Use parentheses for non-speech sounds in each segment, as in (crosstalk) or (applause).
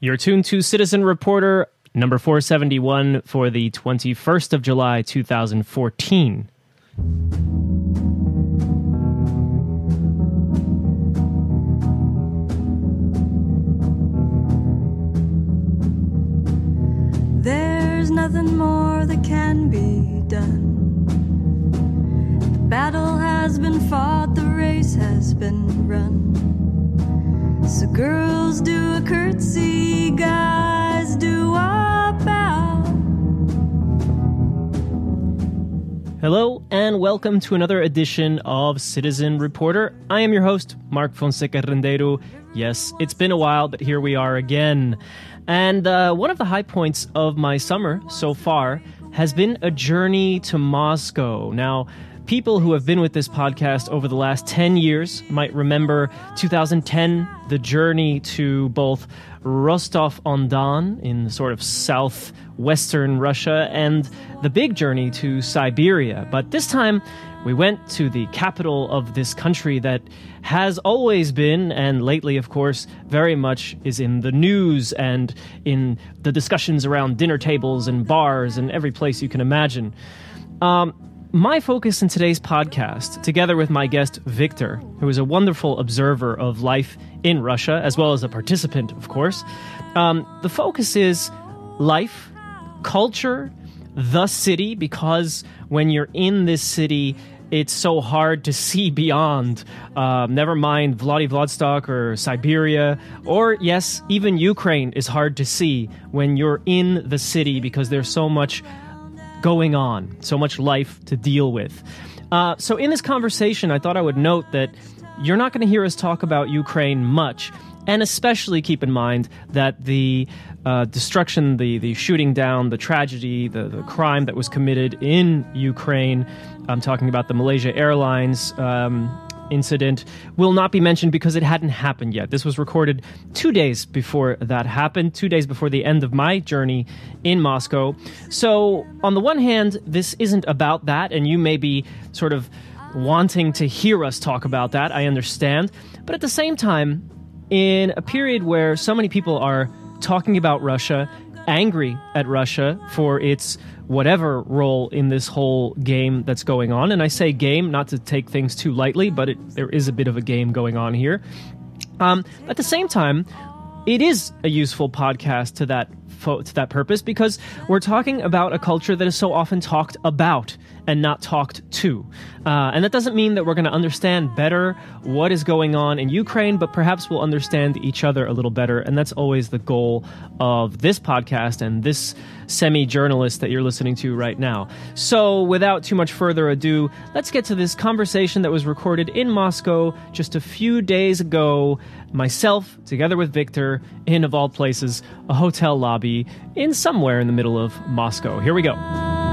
You're tuned to Citizen Reporter number 471 for the 21st of July 2014. There's nothing more that can be done. The battle has been fought, the race has been run. So, girls do a curtsy, guys do a bow. Hello, and welcome to another edition of Citizen Reporter. I am your host, Mark Fonseca Rendeiro. Yes, it's been a while, but here we are again. And uh, one of the high points of my summer so far has been a journey to Moscow. Now, people who have been with this podcast over the last 10 years might remember 2010, the journey to both Rostov on Don in sort of southwestern Russia and the big journey to Siberia. But this time, we went to the capital of this country that has always been, and lately, of course, very much is in the news and in the discussions around dinner tables and bars and every place you can imagine. Um, my focus in today's podcast, together with my guest Victor, who is a wonderful observer of life in Russia, as well as a participant, of course, um, the focus is life, culture, the city, because when you're in this city, it's so hard to see (laughs) beyond. Um, never mind Vladivostok or Siberia, or yes, even Ukraine is hard to see when you're in the city because there's so much going on, so much life to deal with. Uh, so, in this conversation, I thought I would note that you're not going to hear us talk about Ukraine much, and especially keep in mind that the uh, destruction, the, the shooting down, the tragedy, the, the crime that was committed in Ukraine, I'm talking about the Malaysia Airlines. Um, incident will not be mentioned because it hadn't happened yet. This was recorded two days before that happened, two days before the end of my journey in Moscow. So, on the one hand, this isn't about that, and you may be sort of wanting to hear us talk about that. I understand. But at the same time, in a period where so many people are talking about Russia, angry at Russia for its whatever role in this whole game that's going on. And I say game not to take things too lightly, but it, there is a bit of a game going on here. Um, at the same time, it is a useful podcast to that fo- to that purpose because we're talking about a culture that is so often talked about and not talked to. Uh, and that doesn't mean that we're going to understand better what is going on in Ukraine, but perhaps we'll understand each other a little better. And that's always the goal of this podcast and this semi journalist that you're listening to right now. So, without too much further ado, let's get to this conversation that was recorded in Moscow just a few days ago. Myself, together with Victor, in of all places, a hotel lobby in somewhere in the middle of Moscow. Here we go.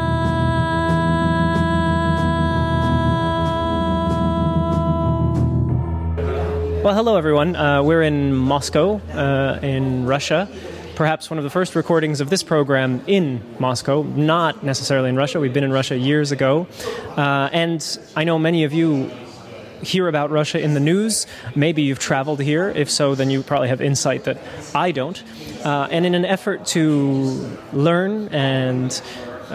Well, hello everyone. Uh, we're in Moscow, uh, in Russia. Perhaps one of the first recordings of this program in Moscow, not necessarily in Russia. We've been in Russia years ago. Uh, and I know many of you hear about Russia in the news. Maybe you've traveled here. If so, then you probably have insight that I don't. Uh, and in an effort to learn and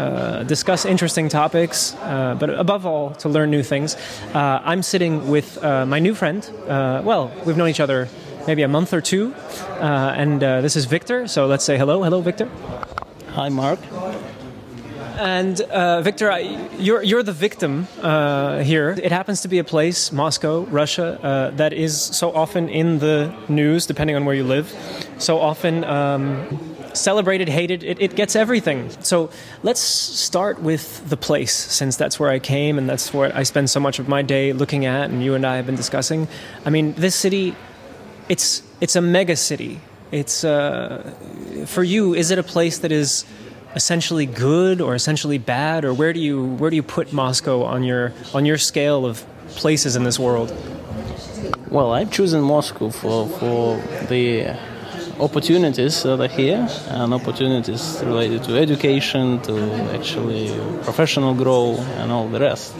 uh, discuss interesting topics, uh, but above all, to learn new things. Uh, I'm sitting with uh, my new friend. Uh, well, we've known each other maybe a month or two, and this is Victor. So let's say hello. Hello, Victor. Hi, Mark. And uh, Victor, I, you're you're the victim uh, here. It happens to be a place, Moscow, Russia, uh, that is so often in the news, depending on where you live. So often. Um, celebrated, hated, it, it, gets everything. So let's start with the place, since that's where I came and that's where I spend so much of my day looking at, and you and I have been discussing. I mean, this city, it's it's a mega city. It's uh, for you. Is it a place that is essentially good or essentially bad, or where do you where do you put Moscow on your on your scale of places in this world? Well, I've chosen Moscow for for the opportunities that are here and opportunities related to education, to actually professional growth, and all the rest.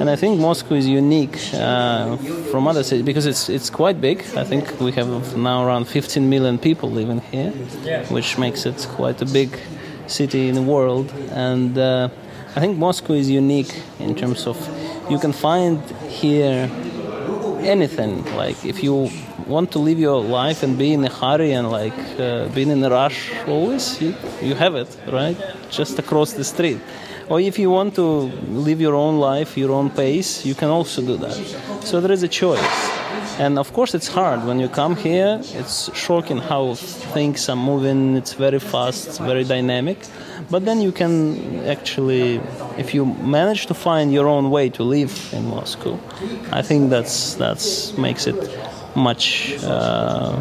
And I think Moscow is unique uh, from other cities because it's it's quite big. I think we have now around 15 million people living here, which makes it quite a big city in the world. And uh, I think Moscow is unique in terms of you can find here anything. Like if you want to live your life and be in a hurry and like uh, being in a rush always, you, you have it right just across the street. Or if you want to live your own life, your own pace, you can also do that. So there is a choice. And of course, it's hard when you come here. It's shocking how things are moving. It's very fast, it's very dynamic. But then you can actually, if you manage to find your own way to live in Moscow, I think that's that's makes it much. Uh,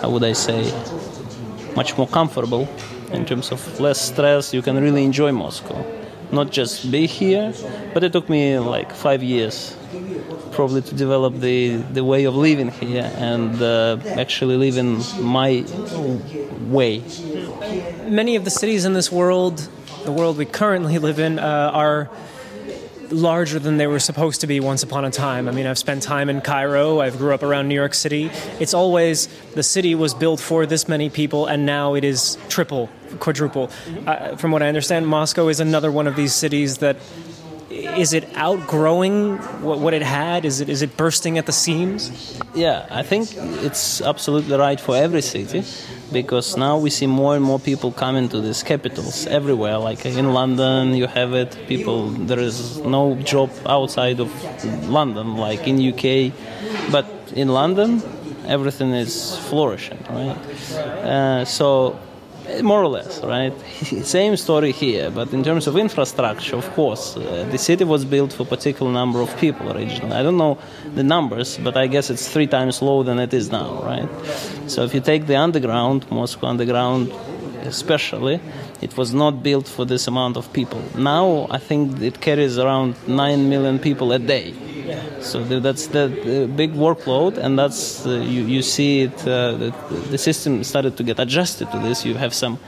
how would I say? Much more comfortable in terms of less stress. You can really enjoy Moscow, not just be here. But it took me like five years probably to develop the, the way of living here and uh, actually live in my way. Many of the cities in this world, the world we currently live in, uh, are larger than they were supposed to be once upon a time. I mean, I've spent time in Cairo, I've grew up around New York City. It's always the city was built for this many people, and now it is triple, quadruple. Uh, from what I understand, Moscow is another one of these cities that is it outgrowing what, what, it had? Is it is it bursting at the seams? Yeah, I think it's absolutely right for every city because now we see more and more people coming to these capitals everywhere. Like in London, you have it. People there is no job outside of London, like in UK, but in London, everything is flourishing, right? Uh, so more or less, right? (laughs) Same story here, but in terms of infrastructure, of course, uh, the city was built for a particular number of people originally. I don't know the numbers, but I guess it's three times lower than it is now, right? So if you take the underground, Moscow underground especially, it was not built for this amount of people. Now I think it carries around 9 million people a day so that's the, the, big workload, and that's uh, you, you see it. Uh, the, the system started to get adjusted to this. You have some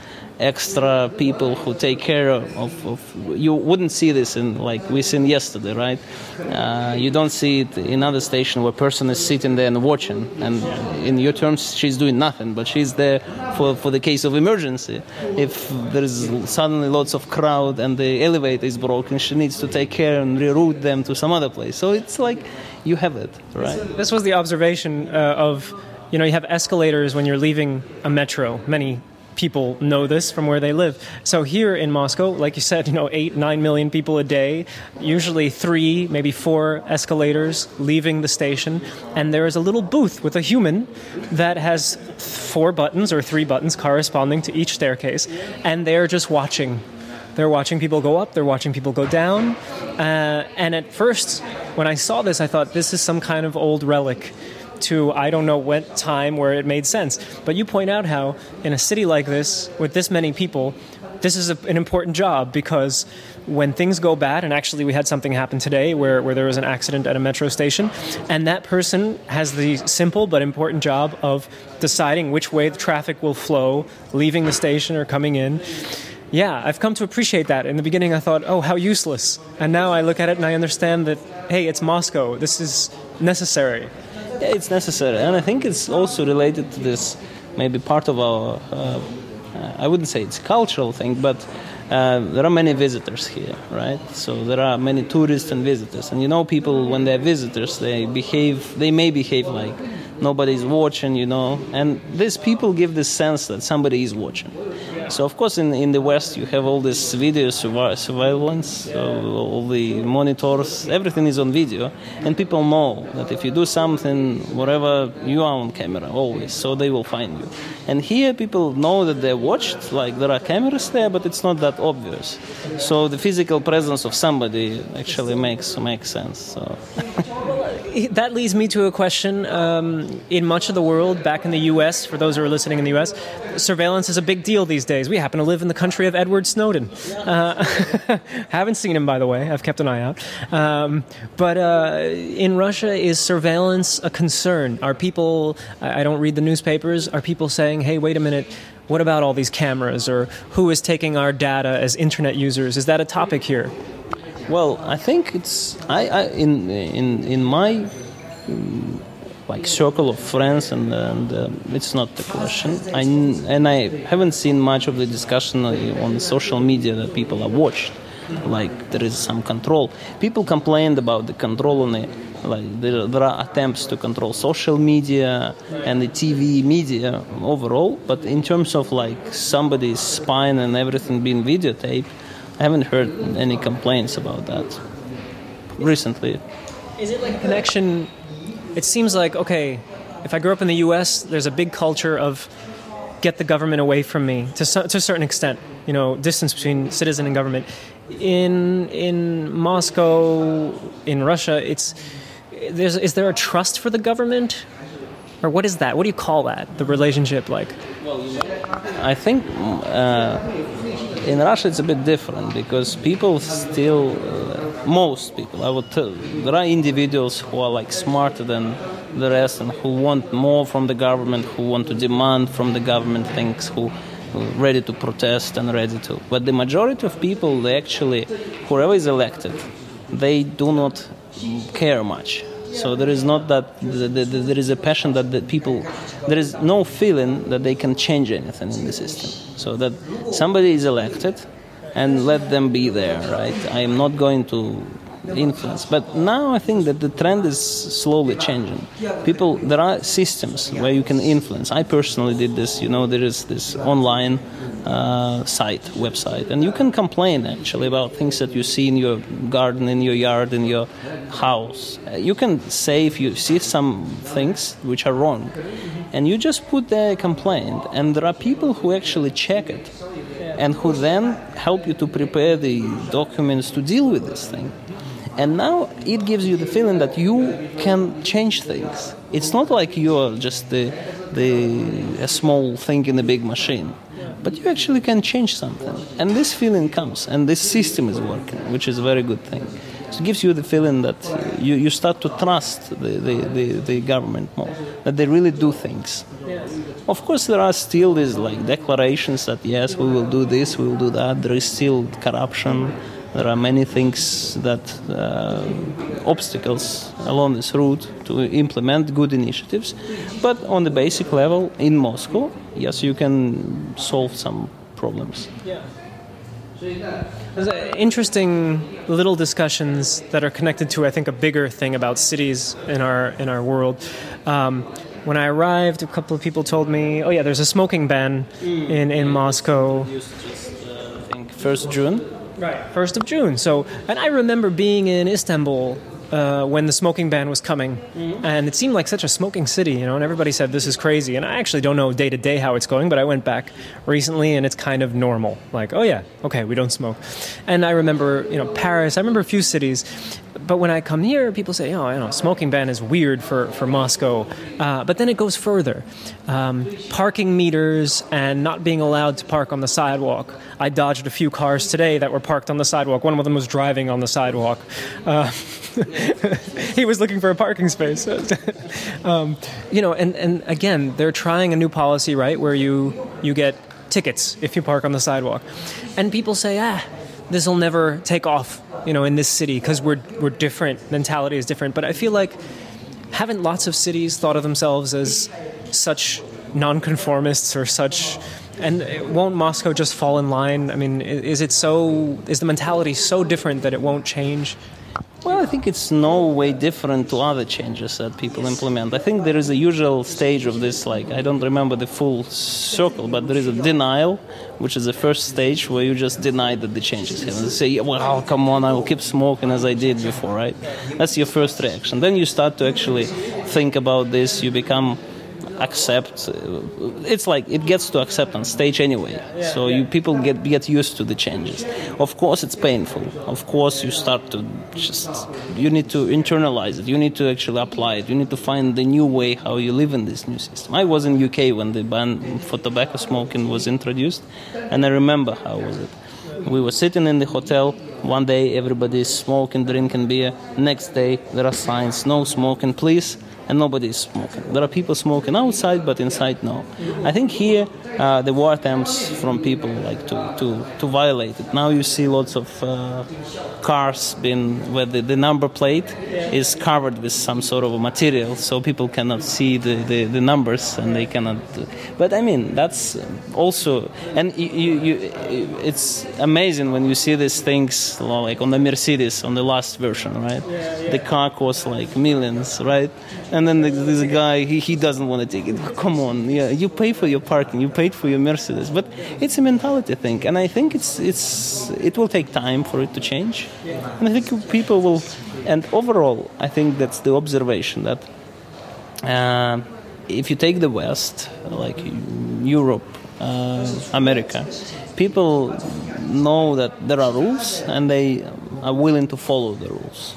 extra people who take care of, of, you wouldn't see this in like we seen yesterday right? Uh, you don't see it in other station where person is sitting there and watching and in your terms she's doing nothing but she's there for, for the case of emergency. If there is suddenly lots of crowd and the elevator is broken she needs to take care and reroute them to some other place. So it's like you have it right? This was the observation uh, of you know you have escalators when you're leaving a metro many people know this from where they live. So here in Moscow, like you said, you know, eight, nine million people a day, usually three, maybe four escalators leaving the station, and there is a little booth with a human that has four buttons or three buttons corresponding to each staircase, and they're just watching. They're watching people go up, they're watching people go down. Uh, and at first, when I saw this, I thought this is some kind of old relic to I don't know what time where it made sense. But you point out how in a city like this, with this many people, this is a, an important job because when things go bad, and actually we had something happen today where, where there was an accident at a metro station, and that person has the simple but important job of deciding which way the traffic will flow, leaving the station or coming in. Yeah, I've come to appreciate that. In the beginning, I thought, oh, how useless. And now I look at it and I understand that, hey, it's Moscow. This is necessary yeah, it's necessary, and I think it's also related to this maybe part of our. Uh, I wouldn't say it's cultural thing, but uh, there are many visitors here, right? So there are many tourists and visitors, and you know, people when they're visitors, they behave. They may behave like nobody's watching, you know, and these people give this sense that somebody is watching. So of course, in in the West, you have all this video surveillance, all the monitors, everything is on video, and people know that if you do something, whatever, you are on camera always, so they will find you. And here, people know that they're watched, like there are cameras there, but it's not that obvious. So the physical presence of somebody actually makes makes sense. So. (laughs) that leads me to a question. Um, in much of the world, back in the U.S., for those who are listening in the U.S., surveillance is a big deal these days. We happen to live in the country of Edward Snowden. Uh, (laughs) haven't seen him, by the way. I've kept an eye out. Um, but uh, in Russia, is surveillance a concern? Are people? I don't read the newspapers. Are people saying, "Hey, wait a minute"? What about all these cameras, or who is taking our data as internet users? Is that a topic here? Well, I think it's I, I in in in my like circle of friends, and, and uh, it's not the question. I and I haven't seen much of the discussion on social media that people have watched. Like there is some control. People complained about the control on the like there, there are attempts to control social media and the TV media overall, but in terms of like somebody's spine and everything being videotaped, I haven't heard any complaints about that recently. Is it like connection? It seems like okay, if I grew up in the U.S., there's a big culture of get the government away from me to, to a certain extent. You know, distance between citizen and government. In in Moscow, in Russia, it's there's is there a trust for the government, or what is that? What do you call that? The relationship like? I think. Uh, in Russia it's a bit different because people still, uh, most people, I would tell, there are individuals who are like smarter than the rest and who want more from the government, who want to demand from the government things, who are ready to protest and ready to. But the majority of people, they actually, whoever is elected, they do not care much so there is not that the, the, the, there is a passion that the people there is no feeling that they can change anything in the system. So that somebody is elected and let them be there, right? I am not going to influence. But now I think that the trend is slowly changing. People, there are systems where you can influence. I personally did this. You know, there is this online uh, site, website, and you can complain actually about things that you see in your garden, in your yard, in your house. Uh, you can say if you see some things which are wrong, and you just put the complaint, and there are people who actually check it and who then help you to prepare the documents to deal with this thing. And now it gives you the feeling that you can change things. It's not like you're just the, the, a small thing in a big machine, but you actually can change something. And this feeling comes, and this system is working, which is a very good thing. So it gives you the feeling that you, you start to trust the, the, the, the government more, that they really do things. Of course, there are still these like declarations that yes, we will do this, we will do that. There is still corruption there are many things that uh, obstacles along this route to implement good initiatives but on the basic level in moscow yes you can solve some problems yeah there's interesting little discussions that are connected to, I think, a bigger thing about cities in our in our world. Um, when I arrived, a couple of people told me, "Oh yeah, there's a smoking ban in in Moscow." Just, uh, I think first June. Right. First of June. So, and I remember being in Istanbul uh, when the smoking ban was coming, mm-hmm. and it seemed like such a smoking city, you know. And everybody said this is crazy, and I actually don't know day to day how it's going, but I went back recently, and it's kind of normal. Like, oh yeah, okay, we don't smoke. And I remember, you know, Paris. I remember a few cities, but when I come here, people say, oh, you know, smoking ban is weird for, for Moscow. Uh, but then it goes further. Um, parking meters and not being allowed to park on the sidewalk. I dodged a few cars today that were parked on the sidewalk. One of them was driving on the sidewalk. Uh, (laughs) (laughs) he was looking for a parking space. (laughs) um, you know, and, and again, they're trying a new policy, right, where you, you get tickets if you park on the sidewalk. And people say, ah, this will never take off, you know, in this city because we're we're different. Mentality is different. But I feel like haven't lots of cities thought of themselves as such nonconformists or such and won't Moscow just fall in line? I mean, is it so? Is the mentality so different that it won't change? Well, I think it's no way different to other changes that people implement. I think there is a usual stage of this, like, I don't remember the full circle, but there is a denial, which is the first stage where you just deny that the changes happen. You say, well, come on, I will keep smoking as I did before, right? That's your first reaction. Then you start to actually think about this, you become accept it's like it gets to acceptance stage anyway. So you people get get used to the changes. Of course it's painful. Of course you start to just you need to internalize it. You need to actually apply it. You need to find the new way how you live in this new system. I was in uk when the ban for tobacco smoking was introduced and i remember how was it. We were sitting in the hotel. One day everybody is smoking drinking beer. Next day there are signs no smoking please and nobody is smoking. There are people smoking outside, but inside, no. I think here uh, the war attempts from people like to, to, to violate it. Now you see lots of uh, cars being where the, the number plate is covered with some sort of material, so people cannot see the, the, the numbers and they cannot. But I mean, that's also and you, you, it's amazing when you see these things like on the Mercedes on the last version, right? The car costs like millions, right? And then a guy he, he doesn't want to take it. (laughs) Come on, yeah, you pay for your parking, you for your Mercedes, but it's a mentality thing, and I think it's it's it will take time for it to change, and I think people will. And overall, I think that's the observation that uh, if you take the West, like Europe, uh, America, people know that there are rules and they are willing to follow the rules.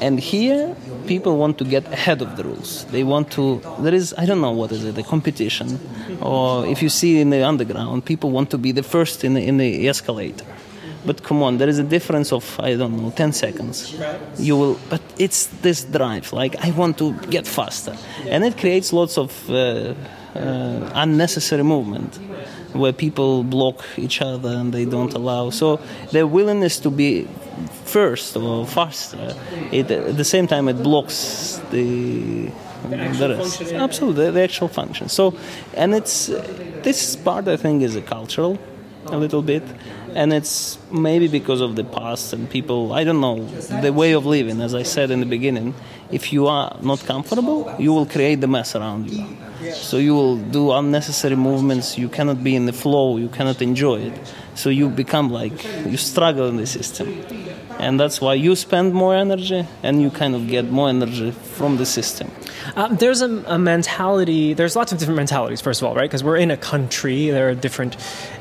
And here, people want to get ahead of the rules. They want to. There is, I don't know what is it, a competition, or if you see in the underground, people want to be the first in the, in the escalator. But come on, there is a difference of I don't know, 10 seconds. You will, but it's this drive. Like I want to get faster, and it creates lots of uh, uh, unnecessary movement where people block each other and they don't allow. So their willingness to be first or faster, uh, it, at the same time it blocks the the rest. Absolutely, the actual function. So, and it's this part I think is a cultural, a little bit, and it's maybe because of the past and people. I don't know the way of living. As I said in the beginning, if you are not comfortable, you will create the mess around you. So you will do unnecessary movements. You cannot be in the flow. You cannot enjoy it. So you become like you struggle in the system and that's why you spend more energy and you kind of get more energy from the system. Um, there's a, a, mentality, there's lots of different mentalities, first of all, right? Because we're in a country, there are different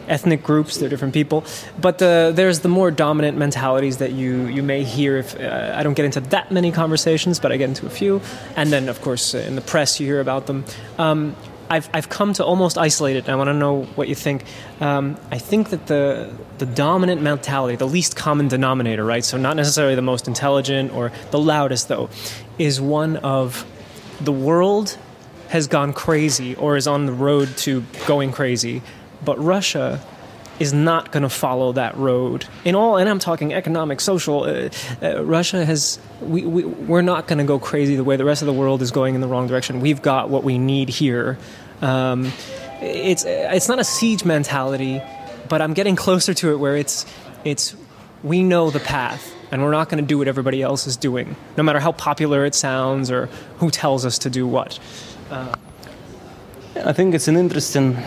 ethnic groups, there are different people. But the, there's the more dominant mentalities that you, you may hear if uh, I don't get into that many conversations, but I get into a few. And then, of course, in the press, you hear about them. Um, I've, I've come to almost isolate it. I want to know what you think. Um, I think that the the dominant mentality, the least common denominator, right? So not necessarily the most intelligent or the loudest, though, is one of the world has gone crazy or is on the road to going crazy, but Russia is not going to follow that road. In all and i'm talking economic social uh, uh, russia has we, we, we're not going to go crazy the way the rest of the world is going in the wrong direction. We've got what we need here. Um, it's it's not a siege mentality but i'm getting closer to it where it's it's we know the path and we're not going to do what everybody else is doing no matter how popular it sounds or who tells us to do what. Uh, i think it's an interesting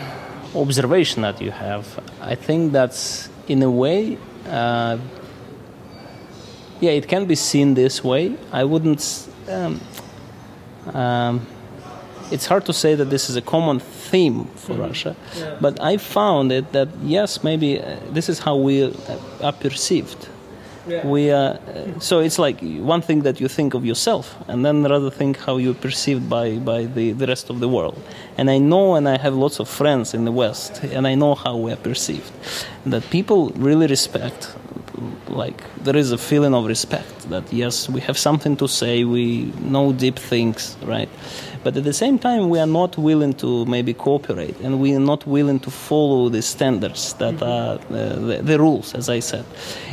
observation that you have. I think that's in a way, uh, yeah, it can be seen this way. I wouldn't. Um, um, it's hard to say that this is a common theme for mm-hmm. Russia, yeah. but I found it that yes, maybe uh, this is how we uh, are perceived yeah. We uh, so it's like one thing that you think of yourself, and then another thing how you're perceived by by the, the rest of the world. And I know, and I have lots of friends in the West, and I know how we are perceived. That people really respect. Like there is a feeling of respect that yes, we have something to say, we know deep things, right? But at the same time, we are not willing to maybe cooperate, and we are not willing to follow the standards that mm-hmm. are uh, the, the, rules, as I said.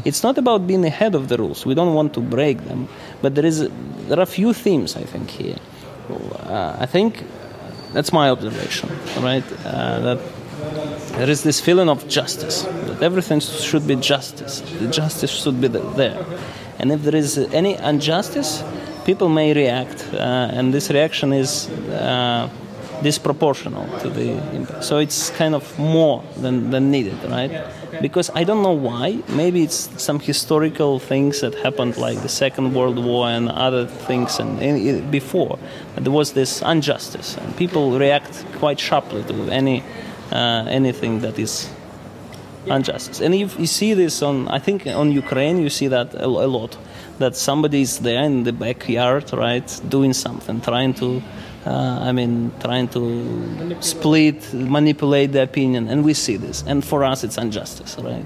It's not about being ahead of the rules. We don't want to break them, but there is there are a few themes I think here. Uh, I think that's my observation, right? Uh, that there is this feeling of justice that everything should be justice. The justice should be there, and if there is any injustice people may react, uh, and this reaction is uh, disproportional to the impact. So it's kind of more than, than needed, right? Because I don't know why. Maybe it's some historical things that happened, like the Second World War and other things, and, and before there was this injustice, and people react quite sharply to any uh, anything that is injustice. And you, you see this on, I think, on Ukraine, you see that a, a lot. That somebody is there in the backyard, right, doing something, trying to uh, I mean, trying to split, manipulate the opinion, and we see this. And for us, it's injustice, right?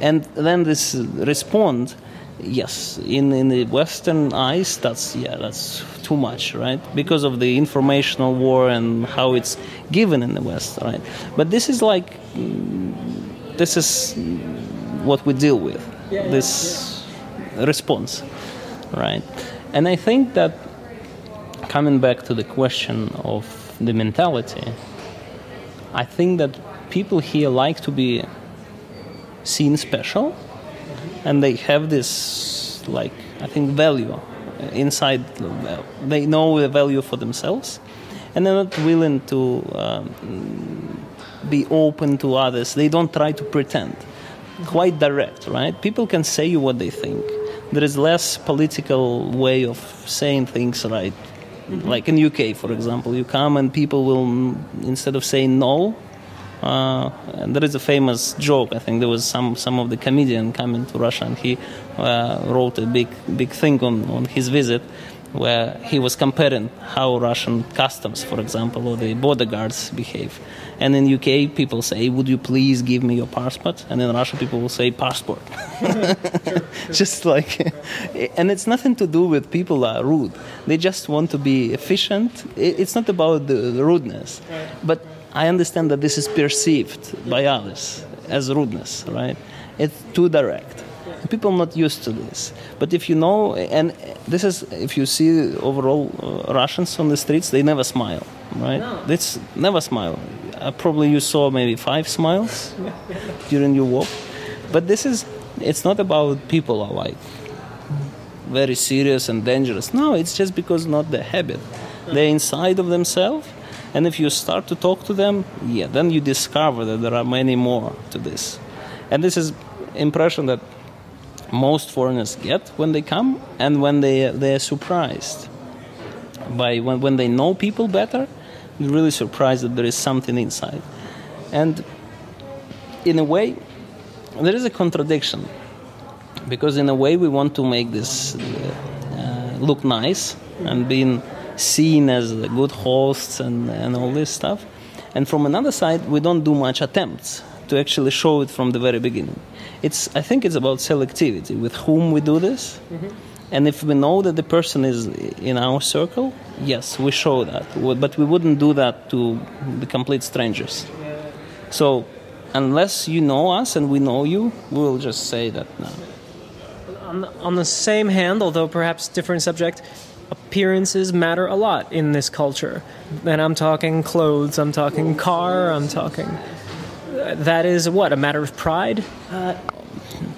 And then this respond, yes, in, in the Western eyes, that's yeah, that's too much, right? Because of the informational war and how it's given in the West, right? But this is like, this is what we deal with, this response, right? And I think that coming back to the question of the mentality, I think that people here like to be seen special, and they have this like I think value inside. They know the value for themselves, and they're not willing to um, be open to others. They don't try to pretend. Quite direct, right? People can say you what they think. There is less political way of saying things right Mm-hmm. Like in UK, for example, you come and people will instead of saying no. Uh, and there is a famous joke. I think there was some some of the comedian coming to Russia, and he uh, wrote a big big thing on, on his visit, where he was comparing how Russian customs, for example, or the border guards behave. And in UK, people say, "Would you please give me your passport?" And in Russia, people will say, "Passport." (laughs) just like, and it's nothing to do with people are rude. They just want to be efficient. It's not about the rudeness, but I understand that this is perceived by others as rudeness, right? It's too direct people not used to this. But if you know, and this is if you see overall uh, Russians on the streets, they never smile, right? No. It's never smile. Uh, probably you saw maybe five smiles (laughs) during your walk, but this is it's not about people are like very serious and dangerous. No, it's just because not the habit. They're inside of themselves, and if you start to talk to them, yeah, then you discover that there are many more to this. And this is impression that most foreigners get when they come and when they they are surprised. By when, when they know people better they're really surprised that there is something inside. And in a way there is a contradiction because in a way we want to make this uh, look nice and being seen as good hosts and, and all this stuff. And from another side we don't do much attempts to actually show it from the very beginning it's I think it's about selectivity with whom we do this. Mm-hmm. And if we know that the person is in our circle, yes, we show that. But we wouldn't do that to the complete strangers. So, unless you know us and we know you, we will just say that no. On the, on the same hand, although perhaps different subject, appearances matter a lot in this culture. And I'm talking clothes, I'm talking car, I'm talking. That is what, a matter of pride? Uh,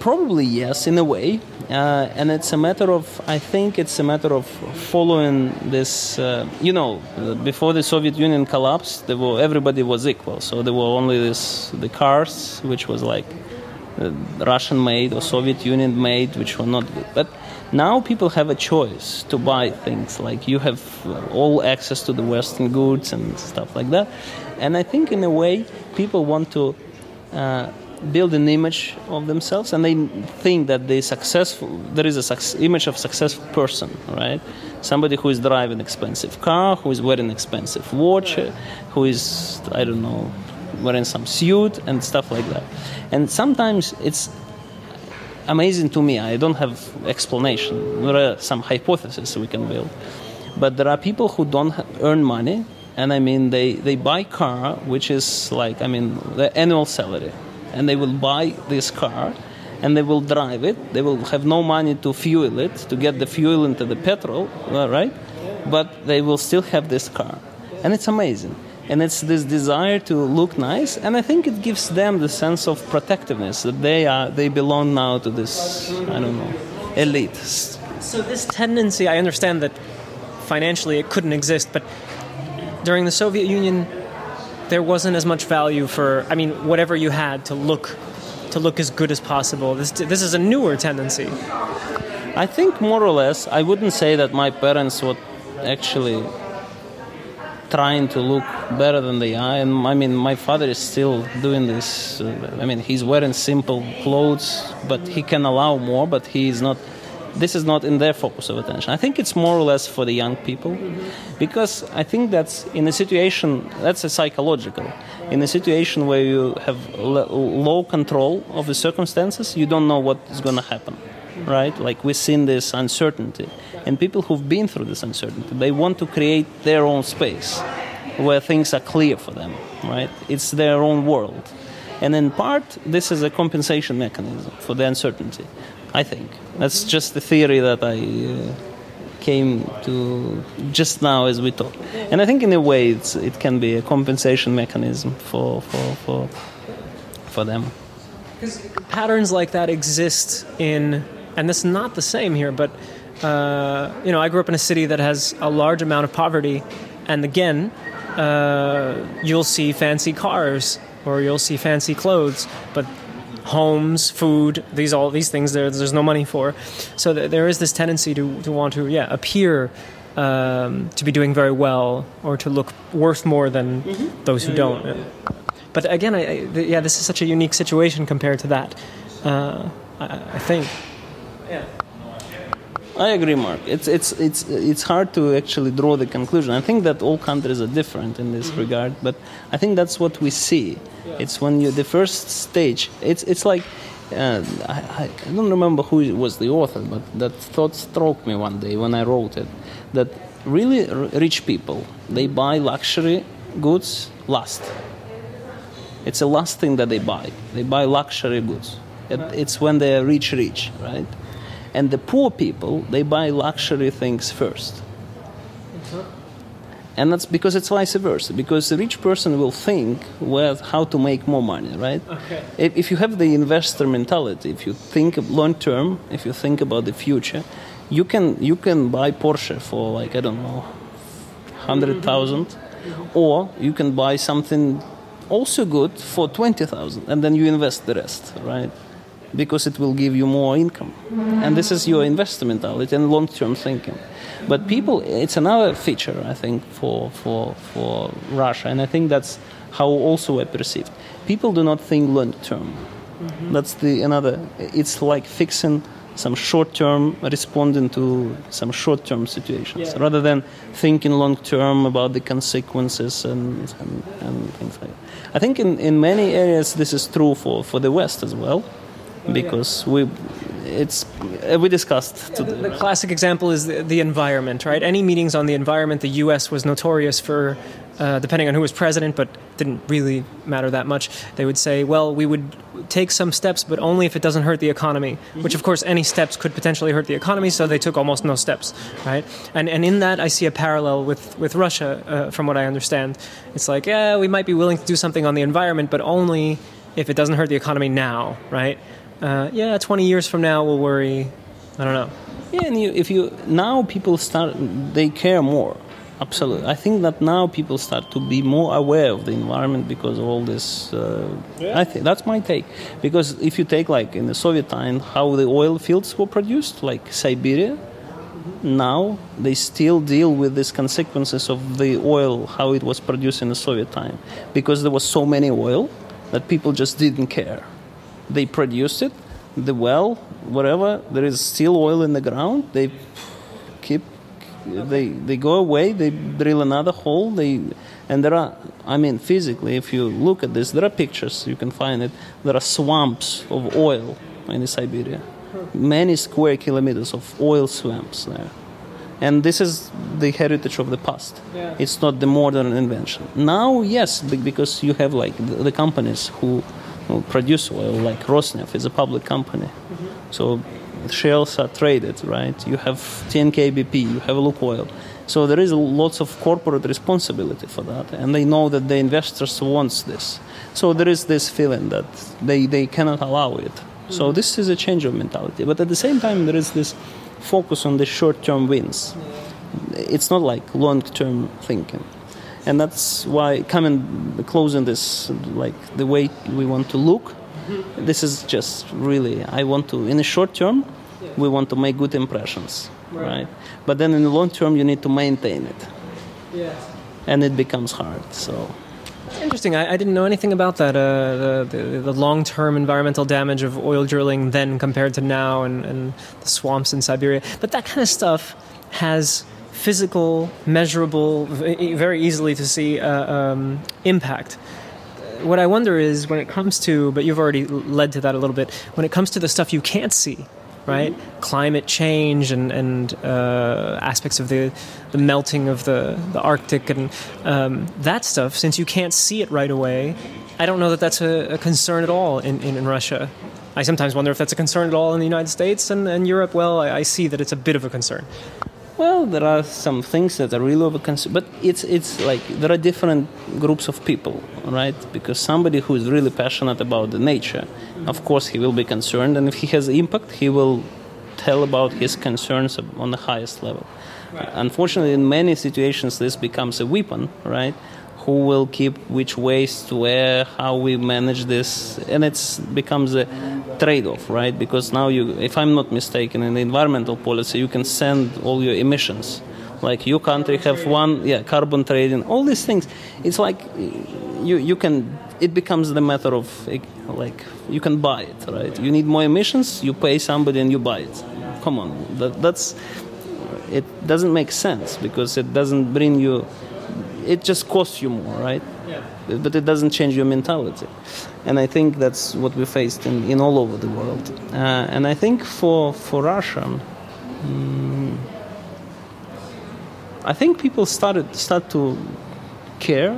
probably yes, in a way. Uh, and it's a matter of, I think it's a matter of following this. Uh, you know, before the Soviet Union collapsed, there were, everybody was equal. So there were only this, the cars, which was like Russian made or Soviet Union made, which were not good. But now people have a choice to buy things. Like you have all access to the Western goods and stuff like that. And I think in a way, people want to uh, build an image of themselves and they think that they successful there is a image of successful person right somebody who is driving expensive car who is wearing expensive watch who is i don't know wearing some suit and stuff like that and sometimes it's amazing to me i don't have explanation there are some hypotheses we can build but there are people who don't earn money and I mean they, they buy car which is like I mean the annual salary and they will buy this car and they will drive it. They will have no money to fuel it, to get the fuel into the petrol, uh, right? But they will still have this car. And it's amazing. And it's this desire to look nice, and I think it gives them the sense of protectiveness that they are they belong now to this I don't know elite. So this tendency, I understand that financially it couldn't exist, but during the Soviet Union, there wasn't as much value for. I mean, whatever you had to look to look as good as possible. This this is a newer tendency. I think more or less. I wouldn't say that my parents would actually trying to look better than they are. And I mean, my father is still doing this. Uh, I mean, he's wearing simple clothes, but he can allow more. But he is not. This is not in their focus of attention. I think it's more or less for the young people, because I think that's in a situation that's a psychological. In a situation where you have low control of the circumstances, you don't know what is going to happen right? Like we've seen this uncertainty. And people who've been through this uncertainty, they want to create their own space where things are clear for them, right? It's their own world. And in part, this is a compensation mechanism for the uncertainty, I think. That's just the theory that I uh, came to just now as we talk. And I think in a way it can be a compensation mechanism for, for, for, for them. Patterns like that exist in and this is not the same here, but uh, you know, I grew up in a city that has a large amount of poverty, and again, uh, you'll see fancy cars or you'll see fancy clothes, but homes, food, these all these things there, there's no money for. So th- there is this tendency to, to want to yeah appear um, to be doing very well or to look worth more than mm-hmm. those who don't. Yeah. But again, I, I, yeah, this is such a unique situation compared to that. Uh, I, I think. Yeah. I agree, Mark. It's it's it's it's hard to actually draw the conclusion. I think that all countries are different in this mm-hmm. regard, but I think that's what we see. Yeah. It's when you the first stage. It's it's like uh, I, I don't remember who was the author, but that thought struck me one day when I wrote it. That really rich people they buy luxury goods last. It's a last thing that they buy. They buy luxury goods. It, it's when they are rich, rich, right? And the poor people, they buy luxury things 1st And that's because it's vice versa. Because the rich person will think well how to make more money, right? Okay. If, if you have the investor mentality, if you think long term, if you think about the future, you can you can buy Porsche for like I don't know, hundred thousand, mm-hmm. or you can buy something also good for twenty thousand, and then you invest the rest, right? Because it will give you more income. And this is your investor mentality and long term thinking. But people, it's another feature, I think, for, for, for Russia, and I think that's how also I perceived. People do not think long term. Mm-hmm. That's the another, it's like fixing some short term, responding to some short term situations, yeah. rather than thinking long term about the consequences and, and, and things like that. I think in, in many areas this is true for, for the West as well because we it's uh, we discussed yeah, the, the, classic example is the, the, environment right? Any meetings on the environment the us was notorious for uh, depending on who was president but didn't really matter that much. They would say well we would take some steps but only if it doesn't hurt the economy mm-hmm. which of course any steps could potentially hurt the economy so they took almost no steps right? And and in that i see a parallel with with russia uh, from what i understand. It's like yeah we might be willing to do something on the environment but only if it doesn't hurt the economy now right uh, yeah, 20 years from now we'll worry. I don't know. Yeah, and you, if you now people start, they care more. Absolutely, I think that now people start to be more aware of the environment because of all this. Uh, yeah. I think that's my take. Because if you take like in the Soviet time, how the oil fields were produced, like Siberia, now they still deal with these consequences of the oil how it was produced in the soviet time because there was so many oil that people just didn't care they produce it, the well, whatever, there is still oil in the ground, they keep, they, they go away, they drill another hole, they, and there are, I mean, physically, if you look at this, there are pictures, you can find it, there are swamps of oil in Siberia. Many square kilometers of oil swamps there. And this is the heritage of the past. Yeah. It's not the modern invention. Now, yes, because you have like the, the companies who produce oil, like Rosneft is a public company. Mm-hmm. So shares are traded, right? You have TNK-BP, you have Lukoil. So there is lots of corporate responsibility for that, and they know that the investors wants this. So there is this feeling that they, they cannot allow it. Mm-hmm. So this is a change of mentality. But at the same time, there is this focus on the short-term wins. It's not like long-term thinking. And that's why coming closing this like the way we want to look. This is just really I want to in the short term, we want to make good impressions, right? right? But then in the long term, you need to maintain it. Yeah. And it becomes hard. So. Interesting. I, I, didn't know anything about that. Uh, the, the, the long term environmental damage of oil drilling then compared to now and, and the swamps in Siberia. But that kind of stuff has physical, measurable, very easily to see uh, um, impact. What I wonder is when it comes to, but you've already led to that a little bit, when it comes to the stuff you can't see, right? Mm-hmm. Climate change and, and uh, aspects of the, the melting of the, the Arctic and um, that stuff, since you can't see it right away, I don't know that that's a, a concern at all in, in, in, Russia. I sometimes wonder if that's a concern at all in the United States and, and Europe. Well, I, I see that it's a bit of a concern. Well, there are some things that are really concern, but it's it's like there are different groups of people, right? Because somebody who is really passionate about the nature, of course, he will be concerned, and if he has impact, he will tell about his concerns on the highest level. Right. Unfortunately, in many situations, this becomes a weapon, right? Who will keep which waste where, how we manage this, and it becomes a trade-off, right? Because now you, if I'm not mistaken, in the environmental policy, you can send all your emissions. Like your country have one, yeah, carbon trading, all these things. It's like you you can. It becomes the matter of like you can buy it, right? You need more emissions, you pay somebody and you buy it. Come on, that, that's it doesn't make sense because it doesn't bring you it just costs you more, right? Yeah. But it doesn't change your mentality. And I think that's what we faced in, in all over the world. Uh, and I think for, for Russia, um, I think people started start to care,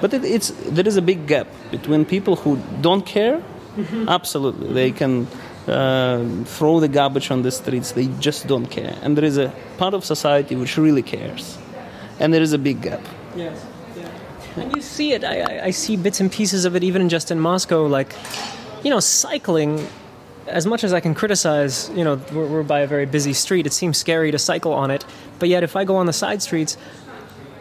but it, it's there is a big gap between people who don't care. Mm-hmm. Absolutely, they can uh, throw the garbage on the streets. They just don't care, and there is a part of society which really cares, and there is a big gap. Yes. Yeah. And you see it. I, I see bits and pieces of it even just in Moscow. Like, you know, cycling. As much as I can criticize, you know, we're, we're by a very busy street. It seems scary to cycle on it. But yet, if I go on the side streets,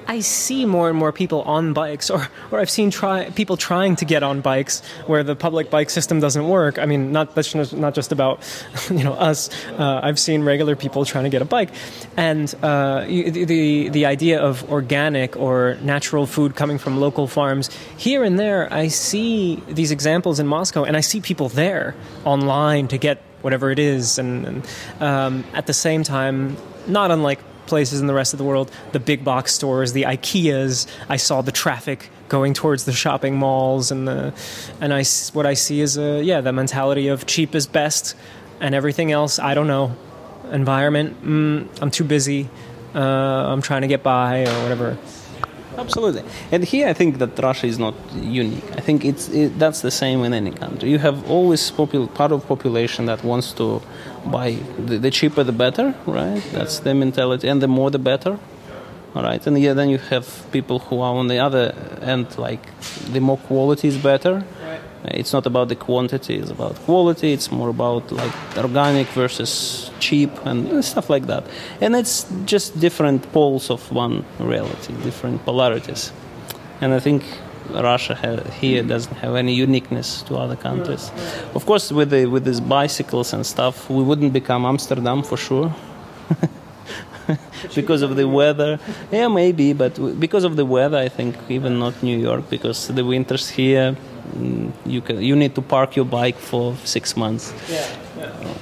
I see more and more people on bikes, or, or I've seen try, people trying to get on bikes where the public bike system doesn't work. I mean, not that's not just about (laughs) you know us. Uh, I've seen regular people trying to get a bike, and uh, the the idea of organic or natural food coming from local farms here and there. I see these examples in Moscow, and I see people there online to get whatever it is, and, and um, at the same time, not unlike places in the rest of the world, the big box stores, the IKEAs. I saw the traffic going towards the shopping malls, and the and I what I see is a yeah the mentality of cheap is best, and everything else I don't know. Environment, mm, I'm too busy. Uh, I'm trying to get by or whatever. Absolutely, and here I think that Russia is not unique. I think it's it, that's the same in any country. You have always popul- part of population that wants to buy the, the, cheaper the better, right? That's the mentality, and the more the better, all right. And yeah, then you have people who are on the other end, like the more quality is better, it's not about the quantity; it's about quality. It's more about like organic versus cheap and stuff like that. And it's just different poles of one reality, different polarities. And I think Russia here doesn't have any uniqueness to other countries. Of course, with the, with these bicycles and stuff, we wouldn't become Amsterdam for sure. (laughs) (laughs) because of the weather. Yeah, maybe, but because of the weather, I think even not New York because the winters here Mm, you can you need to park your bike for six months. Yeah. yeah.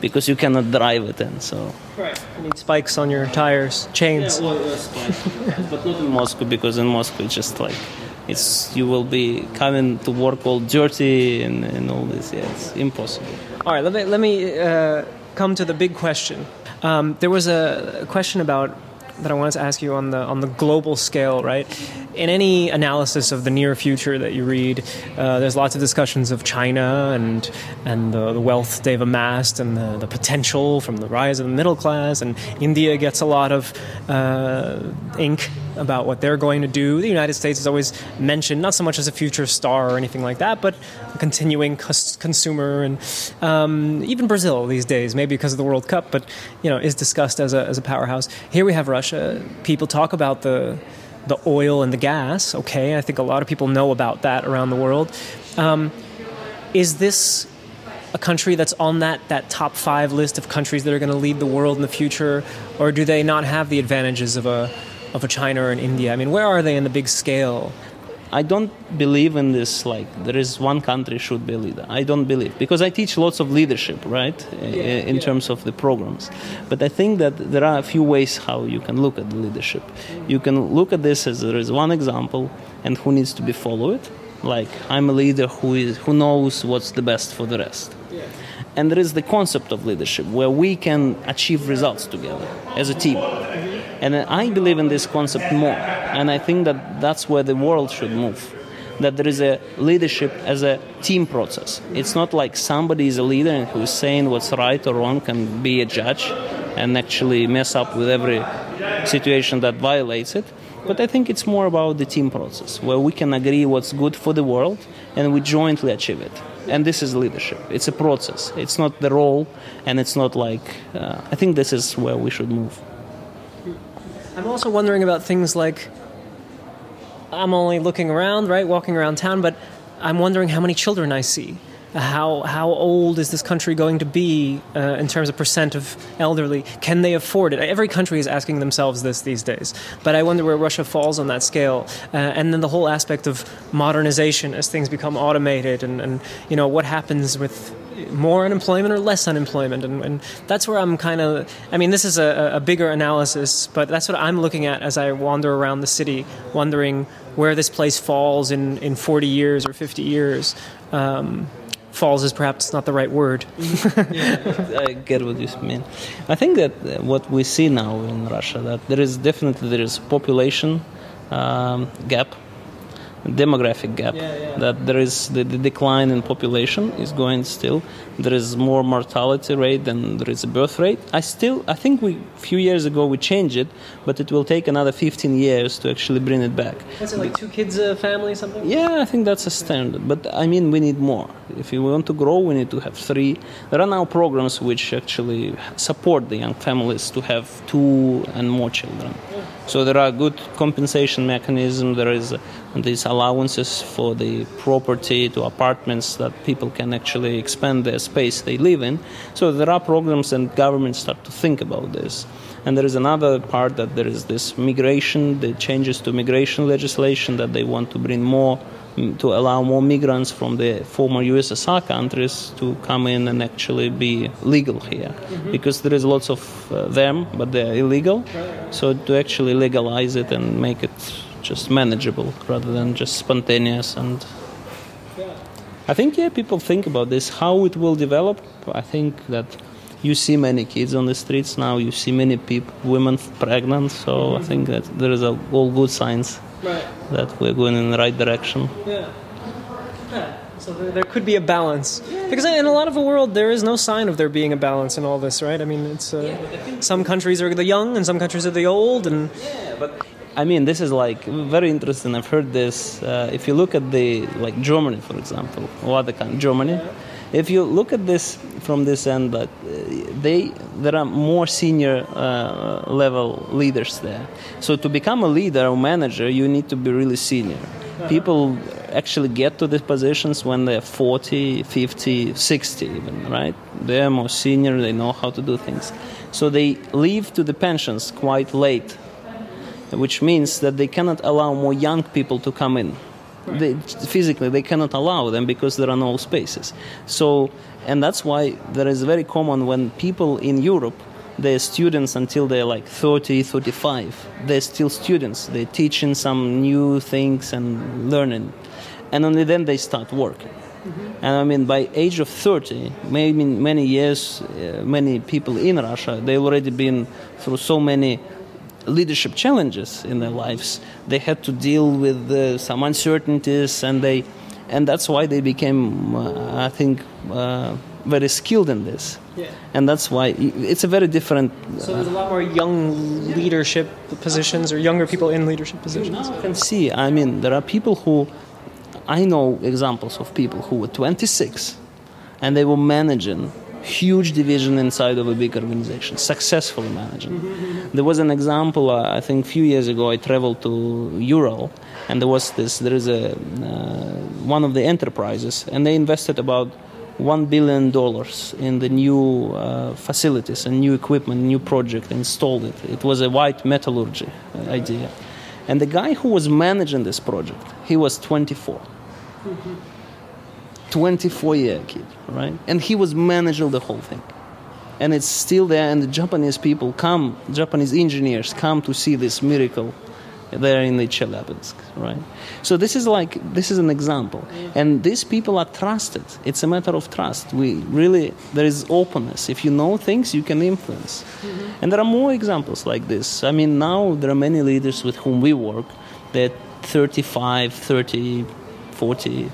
Because you cannot drive it in, so. Right. You need spikes on your tires, chains. Yeah, well, spikes. but not in Moscow because in Moscow it's just like it's you will be coming to work all dirty and, and all this. Yeah, it's impossible. All right, let me let me uh, come to the big question. Um, there was a question about that I wanted to ask you on the on the global scale, right? In any analysis of the near future that you read, uh, there's lots of discussions of China and and the, the wealth they've amassed and the, the, potential from the rise of the middle class. And India gets a lot of uh, ink about what they're going to do. The United States is always mentioned, not so much as a future star or anything like that, but a continuing cus- consumer, and um, even Brazil these days, maybe because of the World Cup, but you know, is discussed as a as a powerhouse. Here we have Russia. People talk about the the oil and the gas. Okay, I think a lot of people know about that around the world. Um, is this a country that's on that, that top five list of countries that are going to lead the world in the future, or do they not have the advantages of a of a China or an India? I mean, where are they in the big scale? I don't believe in this like there is one country should be a leader. I don't believe because I teach lots of leadership, right, yeah, in yeah. terms of the programs. But I think that there are a few ways how you can look at the leadership. You can look at this as there is one example and who needs to be followed. Like I'm a leader who is who knows what's the best for the rest. And there is the concept of leadership where we can achieve results together as a team. And I believe in this concept more. And I think that that's where the world should move. That there is a leadership as a team process. It's not like somebody is a leader and who's saying what's right or wrong can be a judge and actually mess up with every situation that violates it. But I think it's more about the team process where we can agree what's good for the world and we jointly achieve it. And this is leadership. It's a process. It's not the role, and it's not like. Uh, I think this is where we should move. I'm also wondering about things like I'm only looking around, right, walking around town, but I'm wondering how many children I see. How how old is this country going to be uh, in terms of percent of elderly? Can they afford it? Every country is asking themselves this these days. But I wonder where Russia falls on that scale. Uh, and then the whole aspect of modernization as things become automated, and, and you know what happens with more unemployment or less unemployment and, and that's where i'm kind of i mean this is a, a, bigger analysis but that's what i'm looking at as i wander around the city wondering where this place falls in, in 40 years or 50 years um, falls is perhaps not the right word. (laughs) Yeah, i get what you mean. I think that what we see now in russia that there is definitely there is population um, gap demographic gap. Yeah, yeah. that there is the, the, decline in population is going still. There is more mortality rate than there is a birth rate. I still i think we a few years ago we changed it but it will take another 15 years to actually bring it back. What's it like two kids a family something? Yeah i think that's a standard but i mean we need more. If you want to grow we need to have three. There are now programs which actually support the young families to have two and more children. So there are good compensation mechanisms there is these allowances for the property to apartments that people can actually expand their space they live in. So there are programs and governments start to think about this. And there is another part that there is this migration, the changes to migration legislation that they want to bring more mm, to allow more migrants from the former USSR countries to come in and actually be legal here, mm-hmm. because there is lots of uh, them, but they're illegal. So to actually legalize it and make it just manageable rather than just spontaneous and I think yeah people think about this how it will develop I think that you see many kids on the streets now you see many people women pregnant so mm-hmm. I think that there is a, all good signs right. that we're going in the right direction yeah, yeah. So there could be a balance because in a lot of the world there is no sign of there being a balance in all this, right? I mean, it's uh, some countries are the young and some countries are the old, and yeah, but I mean, this is like very interesting. I've heard this. Uh, if you look at the like Germany, for example, or other kind, Germany, if you look at this from this end, that uh, they there are more senior uh, level leaders there. So to become a leader or manager, you need to be really senior. People actually get to these positions when they're 40, 50, 60 even, right? They're more senior, they know how to do things. So they leave to the pensions quite late which means that they cannot allow more young people to come in. They, physically, they cannot allow them because there are no spaces. So, and that's why there is very common when people in Europe they're students until they're like 30 35 they're still students they're teaching some new things and learning and only then they start working mm-hmm. and i mean by age of 30 maybe many years uh, many people in russia they've already been through so many leadership challenges in their lives. They had to deal with uh, some uncertainties, and they, and that's why they became, uh, I think, uh, very skilled in this. Yeah. And that's why it's a very different. so there's a lot more young leadership positions, or younger people in leadership positions. You can see. I mean, there are people who, I know examples of people who were 26, and they were managing huge division inside of a big organization, successfully managed. There was an example, uh, I think, a few years ago. I traveled to Ural, and there was this. There is a uh, one of the enterprises, and they invested about one billion dollars in the new uh, facilities and new equipment, new project, installed it. It was a white metallurgy uh, idea, and the guy who was managing this project, he was 24. 24 year kid, right? And he was managing the whole thing. And it's still there, and the Japanese people come, Japanese engineers come to see this miracle there in the Chelyabinsk, right? So this is like this is an example, and these people are trusted. It's a matter of trust. We really there is openness. If you know things, you can influence, mm-hmm. and there are more examples like this. I mean, now there are many leaders with whom we work that 35, 30, 40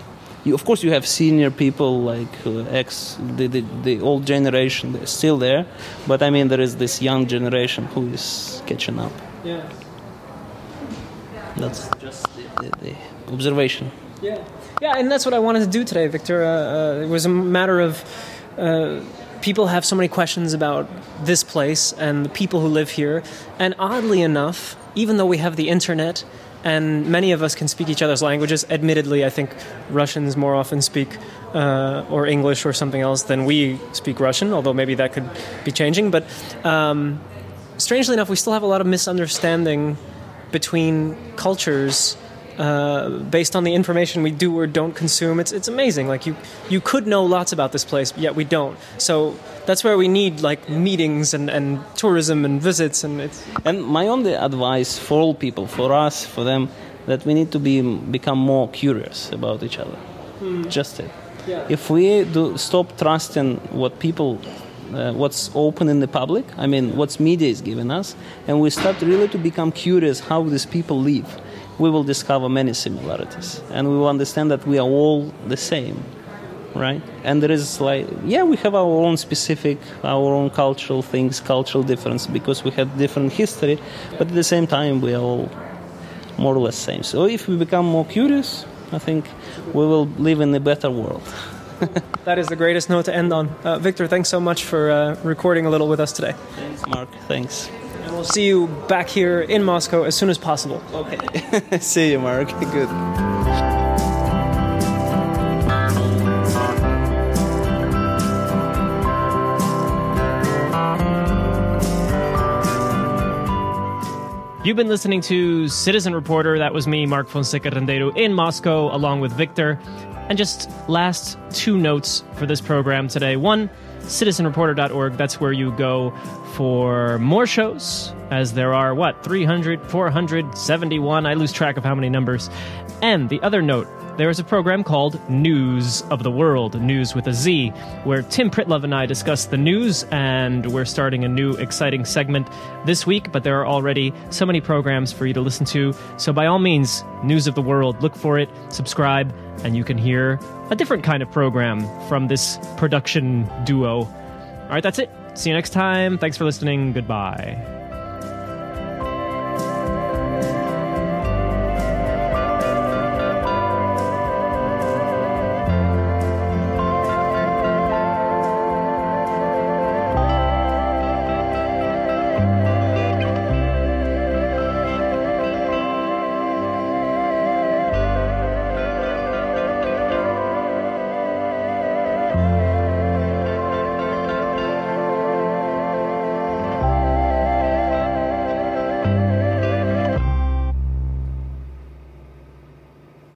you, of course, you have senior people like uh, ex the, the, the old generation. They're still there, but I mean, there is this young generation who is catching up. Yeah. That's just the, the, the observation. Yeah, yeah, and that's what I wanted to do today, Victor. Uh, uh, it was a matter of. Uh, people have so many questions about this place and the people who live here. And oddly enough, even though we have the internet and many of us can speak each other's languages. Admittedly, I think Russians more often speak uh, or English or something else than we speak Russian, although maybe that could be changing. But um, strangely enough, we still have a lot of misunderstanding between cultures. Uh, based on the information we do or don't consume, it's it's amazing. Like you, you could know lots about this place, yet we don't. So that's where we need like meetings and, and tourism and visits and it's and my only advice for all people for us for them that we need to be become more curious about each other hmm. just it yeah. if we do stop trusting what people uh, what's open in the public i mean what's media is giving us and we start really to become curious how these people live we will discover many similarities and we will understand that we are all the same right? And there is like, yeah, we have our own specific, our own cultural things, cultural difference because we have different history, but at the same time we are all more or less same. So if we become more curious, I think we will live in a better world. (laughs) that is the greatest note to end on. Uh, Victor, thanks so much for uh, recording a little with us today. Thanks, Mark. Thanks. We'll see you back here in Moscow as soon as possible. Okay. (laughs) see you, Mark. (laughs) Good. You've been listening to Citizen Reporter. That was me, Mark Fonseca Rendeiro, in Moscow, along with Victor. And just last two notes for this program today. One, citizenreporter.org. That's where you go for more shows, as there are, what, 300, 471? I lose track of how many numbers. And the other note, there is a program called Newz of the World, News with a Z, where Tim Pritlove and I discuss the news, and we're starting a new exciting segment this week, but there are already so many programs for you to listen to. So, by all means, Newz of the World, look for it, subscribe, and you can hear a different kind of program from this production duo. All right, that's it. See you next time. Thanks for listening. Goodbye.